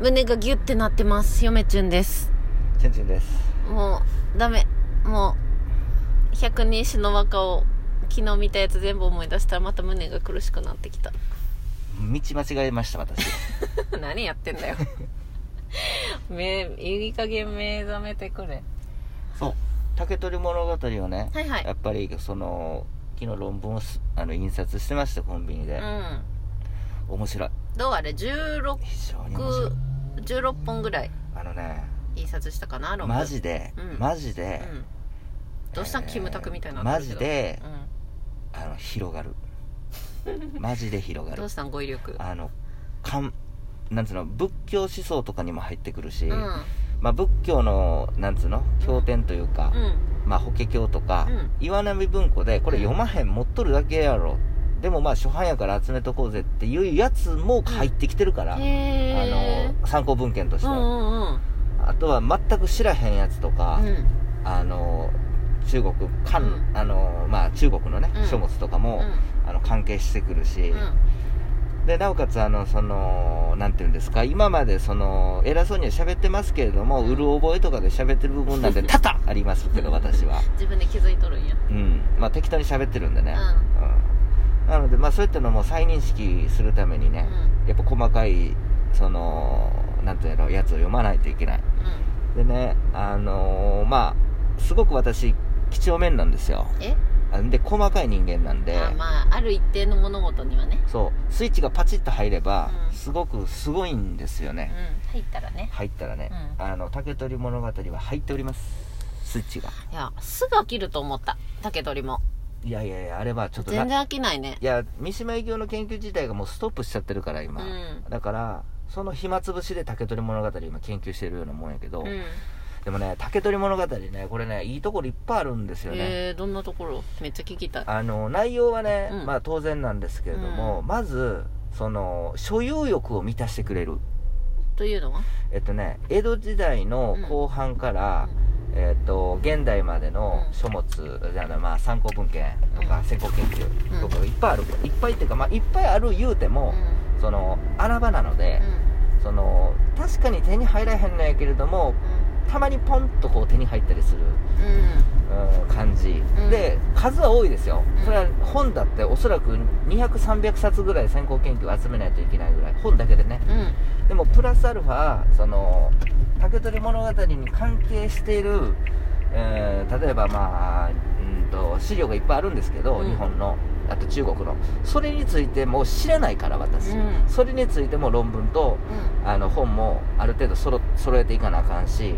胸がギュッてなってます。嫁ちゅんです。チェンチェンです。もうダメ。もう百人一首の和歌を昨日見たやつ全部思い出した。らまた胸が苦しくなってきた。道間違えました私。何やってんだよ。目いい加減目覚めてくれ。そう。竹取物語をね、はいはい。やっぱりその昨日論文をすあの印刷してましたコンビニで、うん。面白い。どうあれ？16非常に面白い16本ぐらいあのね印刷したかな論文マジで、うん。マジで、うん。どうした？ん、えーキムタクみたいになってるけどマジでうあの広がる。マジで広がん、どうるしたん？語彙力。あのかんなんつうの？仏教思想とかにも入ってくるし、うん。まあ、仏教のなんつうの？経典というか、うん。まあ、法華経とか、うん。岩波文庫でこれ読まへん持っとるだけやろでもまあ初版やから集めとこうぜっていうやつも入ってきてるから、へえあの参考文献としては、うんうんうん。あとは全く知らへんやつとか、うん。あの中国漢、うん。あのまあ、中国のね、うん。書物とかも、あの関係してくるし、うん。でなおかつあのそのなんていうんですか今までその偉そうには喋ってますけれども、うる覚えとかで喋ってる部分なんて 多々ありますけど私は。自分で気づいとるんや。うん。まあ適当に喋ってるんでね、ううんなのでまあそういったのも再認識するためにね、やっぱ細かいそのなんていうのやつを読まないといけない。でねあのーまあすごく私几帳面なんですよ。え？あで細かい人間なんで。あまあある一定の物事にはね。そう。スイッチがパチッと入れば、うん。すごくすごいんですようん。ね、入ったらね。入ったらね、うん。あの竹取物語は入っております。スイッチが。いやすぐ飽きると思った。竹取もいやいやいやあれはちょっとな全然飽きないね。いや三島由紀夫の研究自体がもうストップしちゃってるから今、うん。だからその暇つぶしで竹取物語今研究してるようなもんやけど、うん。でもね竹取物語ねこれねいいところいっぱいあるんですよね、えー、どんなところ？めっちゃ聞きたい。あの内容はね、うん。まあ当然なんですけれども、うん。まずその所有欲を満たしてくれる。というのは？えっとね江戸時代の後半から、えっと現代までのうん。書物、じゃあまあ参考文献とかうん。先行研究とかいっぱいある、いっぱいっていうかまあいっぱいある言うても、その穴場なので、その確かに手に入らへんのやけれどもたまにポンとこう手に入ったりする、うん感じ、数は多いですよ、うんそれは本だっておそらく200300冊ぐらい先行研究を集めないといけないぐらい。本だけでね。うん。うんでもプラスアルファその竹取物語に関係している、えー例えばまあうんと資料がいっぱいあるんですけど、うん。日本のあと中国の。それについても知らないから私、うん。それについても論文とあの本もある程度そろ揃えていかなあかんし、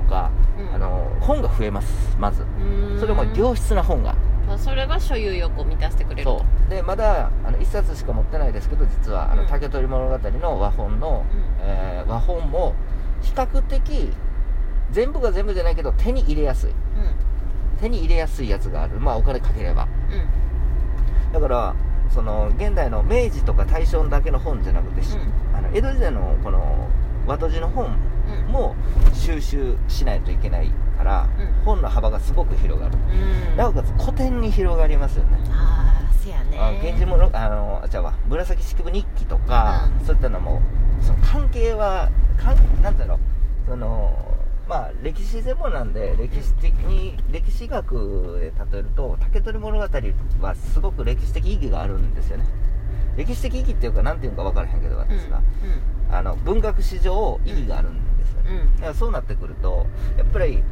とか、うん。あの本が増えますまず。うん。それも良質な本が。まあそれが所有欲を満たしてくれると。そう。でまだあの1冊しか持ってないですけど実はあのうん。竹取物語の和本の、うん。えー和本も比較的全部が全部じゃないけど手に入れやすい。手に入れやすいやつがある。まあお金かければ。うん。うんだからその現代の明治とか大正だけの本じゃなくて、あの江戸時代のこの和とじの本うんも収集しないといけないから、うん。本の幅がすごく広がる、うん。なおかつ古典に広がりますよね。ああせやね。あ源氏物あのじゃあわ紫式部日記とか、うん。そういったのもその関係はかんなんだろう。そのまあ歴史専門なんで歴史的に歴史学で例えると竹取物語はすごく歴史的意義があるんですよね。歴史的意義っていうか何ていうか分からへんけどうん。私は、あの文学史上意義があるんですうんうん。だからそうなってくるとやっぱり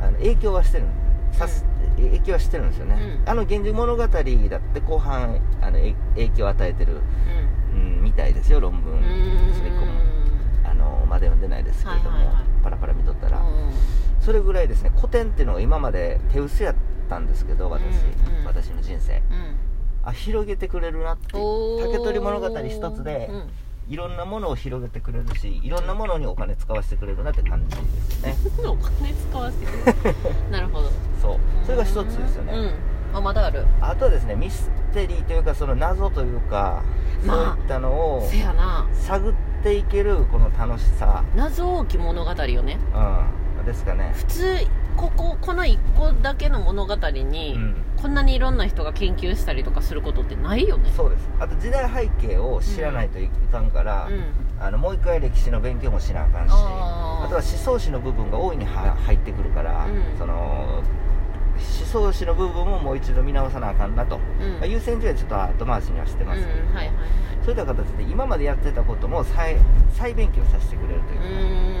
あの影響はしてる。さす、影響はしてるんですよね、うん。あの「源氏物語」だって後半あのえ影響を与えてる、うん、みたいですよ論文。うん。うんそれ以降もあのまだ読んでないですけれども、はいはいはい。パラパラ見とったら、うんそれぐらいですね古典っていうのが今まで手薄やったんですけど私、うんうん。私の人生。うん。あ広げてくれるなって竹取物語一つでうんいろんなものを広げてくれるしいろんなものにお金使わせてくれるなって感じですね。お金使わせてくれる。なるほど。そう。それが一つですよね、うん。あまだある。あとはですねミステリーというかその謎というか、まあそういったのをせやな。探っていけるこの楽しさ、謎多き物語よね。うん、ですかね。普通こここの1個だけの物語に、うん。こんなにいろんな人が研究したりとかすることってないよね。そうです。あと時代背景を知らないといかんから、うん。あのもう一回歴史の勉強もしなあかんしあとは思想史の部分が大いには入ってくるから、うん。その思想史の部分ももう一度見直さなあかんなと、うん。まあ優先順位はちょっと後回しにはしてうんます。けども、はいはいはい。そういった形で今までやってたことも再再勉強させてくれるといううか、ーん。あの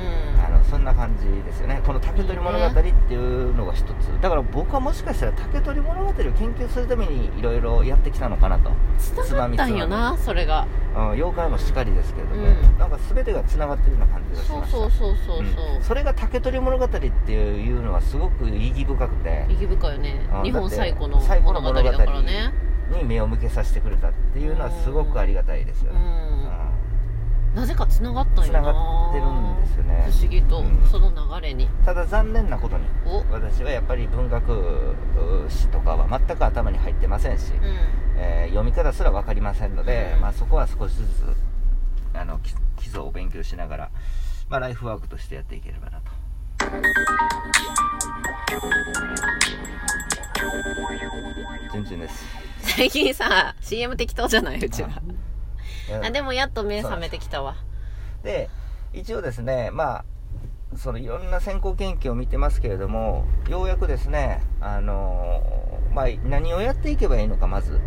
そんな感じですよね。この竹取物語っていうのが一つ。だから僕はもしかしたら竹取物語を研究するためにいろいろやってきたのかなと、つながったんよなそれが。うん、妖怪もしっかりですけれども、うん。なんか全てがつながってるような感じがしそうました。そうそうそううん。そそれが竹取物語っていうのはすごく意義深くて。う意義深いよね。あ日本最古の最古の物語だからね。に目を向けさせてくれたっていうのはすごくありがたいですようね、んなぜかつながったんよな。つながってるんですよね。不思議と、うん。その流れに。ただ残念なことに私はやっぱり文学史とかは全く頭に入ってませんし、えー読み方すら分かりませんので、うん。まあ、そこは少しずつあの基基礎を勉強しながら、まあ、ライフワークとしてやっていければなと。全然です最近さ CM 適当じゃない？うちはうん。あでもやっと目覚めてきたわ。で一応ですねまあそのいろんな先行研究を見てますけれどもようやくですねあのまあ何をやっていけばいいのかまず。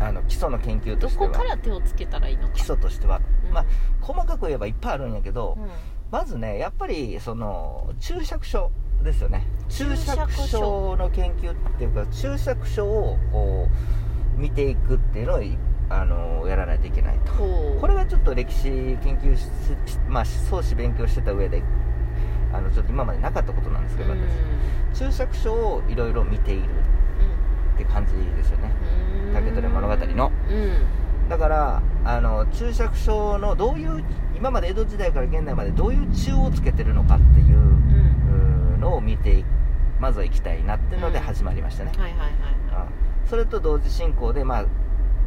あの基礎の研究とどしては。こから手をつけたらいいのか。基礎としては、うん。まあ細かく言えばいっぱいあるんやけど、うん。まずねやっぱりその注釈書ですよね。注注釈釈書書の研究っていうか注釈書をこう見ていくっていうのをいあのやらないといけないと。これがちょっと歴史研究し、まあ、思想史勉強してた上であのちょっと今までなかったことなんですけど、うん。私。注釈書をいろいろ見ているって感じですよね。うん。竹取物語の。うん。だからあの注釈書のどういう今まで江戸時代から現代までどういう注をつけてるのかっていうのを見ていまずは行きたいなっていうので始まりましたね、それと同時進行で、まあ、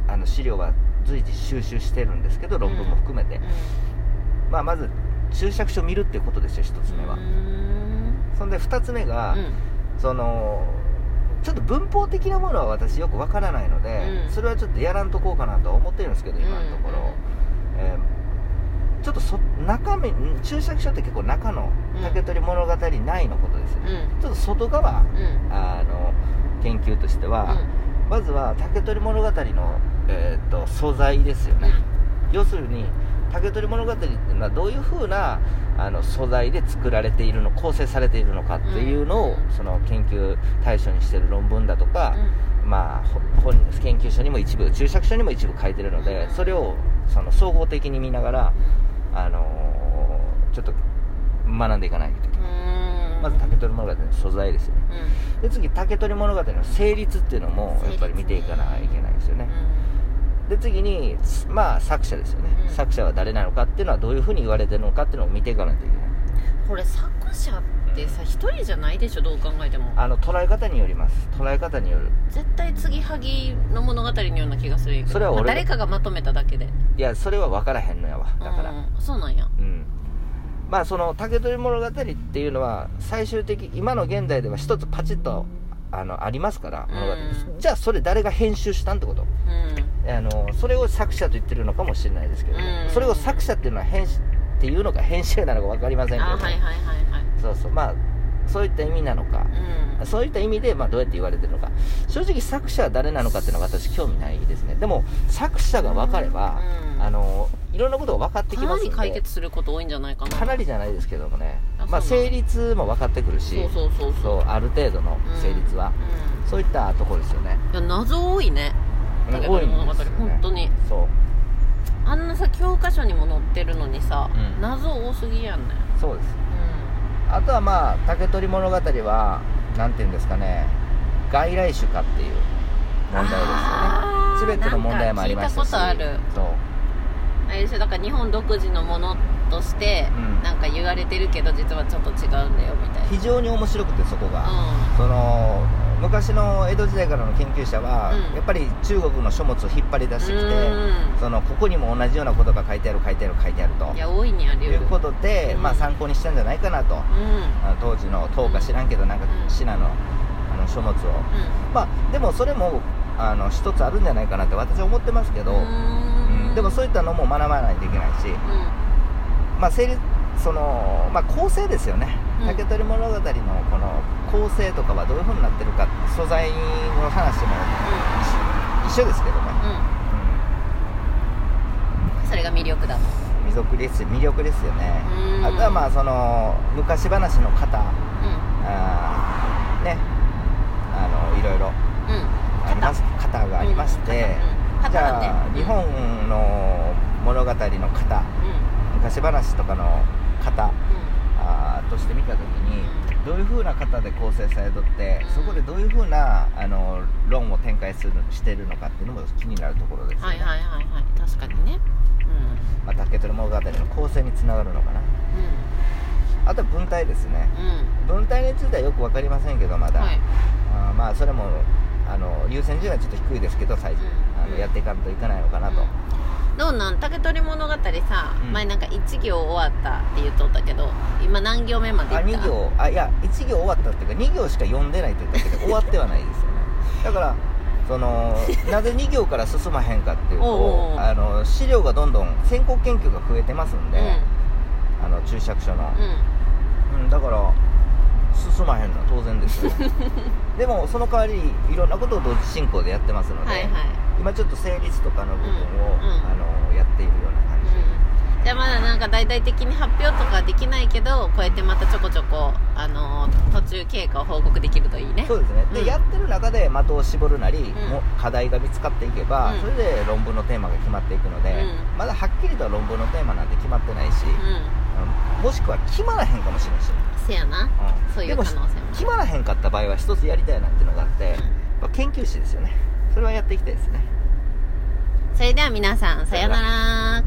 あの資料は随時収集してるんですけど論文も含めて、まあ、まず注釈書を見るっていうことですよ1つ目は、うん。そんで2つ目が、うん。そのちょっと文法的なものは私よくわからないので、うん。それはちょっとやらんとこうかなとは思ってるんですけど今のところ、えーちょっとそ中身ん注釈書って結構中の竹取物語内のことですよね、うん。ちょっと外側うん。あの研究としては、まずは竹取物語の、えー、と素材ですよね、要するに竹取物語っていうのはどういうふうなあの素材で作られているの構成されているのかっていうのを、うん。その研究対象にしている論文だとか、まあほ本研究書にも一部注釈書にも一部書いてるのでそれをその総合的に見ながら、あのーちょっと学んでいかないといけない、うん。まず竹取物語の素材ですよね。うん。で次竹取物語の成立っていうのもやっぱり見ていかなきゃいけないですよねで次にまあ作者ですよね、うん。作者は誰なのかっていうのはどういうふうに言われてるのかっていうのを見ていかないといけない。これ作者ってさ一人じゃないでしょどう考えても。あの捉え方によります。捉え方による。絶対継ぎはぎの物語のような気がするそれは俺がまあ誰かがまとめただけで。いやそれは分からへんのやわ。だから。うんそうなんや。うん。まあその竹取物語っていうのは最終的今の現代では一つパチッとあのありますから物語、うんじゃあそれ誰が編集したんってこと？うん。あのそれを作者と言ってるのかもしれないですけど、うん。それを作者っていうのは編集っていうのか編集なのか分かりませんけど、あはいはいはいはいそうそう。まあそういった意味なのか、うん。そういった意味で、まあ、どうやって言われてるのか。正直作者は誰なのかっていうのは私興味ないですね。でも作者が分かれば、うん。あのいろんなことが分かってきかますんで。なり解決すること多いんじゃないかな。かなりじゃないですけどもねまあ成立も分かってくるしそうそうそうそそううある程度の成立は、うそういったところですよね。んいや謎多いね。だけど多いんですよ、ね、本当に。そう。あんなさ教科書にも載ってるのにさ、うん。謎多すぎやんね。そうです。あとはまあ竹取物語はなんていうんですかね。外来種かっていう問題ですよね。全ての問題もありましたし。そう。あれでしょだから日本独自のものとしてうん。なんか言われてるけど実はちょっと違うんだよみたいな。非常に面白くてそこが、うその昔の江戸時代からの研究者は、うん。やっぱり中国の書物を引っ張り出してきて、うんそのここにも同じようなことが書いてある書いてある書いてあると。んいや大いにあるよいうことで、うん。まあ、参考にしたんじゃないかなと、うん。あの当時の唐か知らんけどなんかうん。信濃のあの書物を、まあでもそれもあの一つあるんじゃないかなって私は思ってますけど、うんでもそういったのも学ばないといけないし、うまあ、成立その、まあ、構成ですよね、うん。竹取物語のこの構成とかはどういう風になってるか素材の話も一緒ですけどね、それが魅力だと。うん、魅力です魅力ですよね、うん。あとはまあその昔話の型。うあーね。あのいろいろ。あります。型がありまして、うんじゃあ、日本の物語の型うん。昔話とかの型うあーとして見た時にどういう風な型で構成されとってうん。そこでどういう風なあの論を展開するしてるのかっていうのも気になるところですよね、んはいはいはいはい。確かにね。まあ、竹取物語の構成につながるのかな。うあとは文体ですね。んうん。文体についてはよく分かりませんけどまだ、はい。あーまあそれもあの優先順位はちょっと低いですけど最初、うん。あのやっていかんといかないのかなと、どうなん？竹取物語さ、うん。前なんか1行終わったって言っとったけど今何行目まであいった？2行。あいや1行終わったっていうか2行しか読んでないって言ったけど 終わってはないですよね。だからその なぜ2行から進まへんかっていうとあの資料がどんどん先行研究が増えてますんで、あの注釈書の、うん。うん、だから進まへんのは当然ですよ でもその代わりいろんなことを同時進行でやってますので、はいはい。今ちょっと成立とかの部分を、うんうんあのやっているような感じ、うんじゃあまだなんか大々的に発表とかはできないけどこうやってまたちょこちょこあの途中経過を報告できるといいね。そうですね。で、うん。やってる中で的を絞るなり、ん。もう課題が見つかっていけば、うん。それで論文のテーマが決まっていくので、うん。まだはっきりとは論文のテーマなんて決まってないし、うん。うんもしくは決まらへんかもしれないし、せやな。うん。そういう可能性も。で決まらへんかった場合は一つやりたいなっていうのがあって、うん。研究室ですよね。それはやっていきたいですね。それでは皆さんさようなら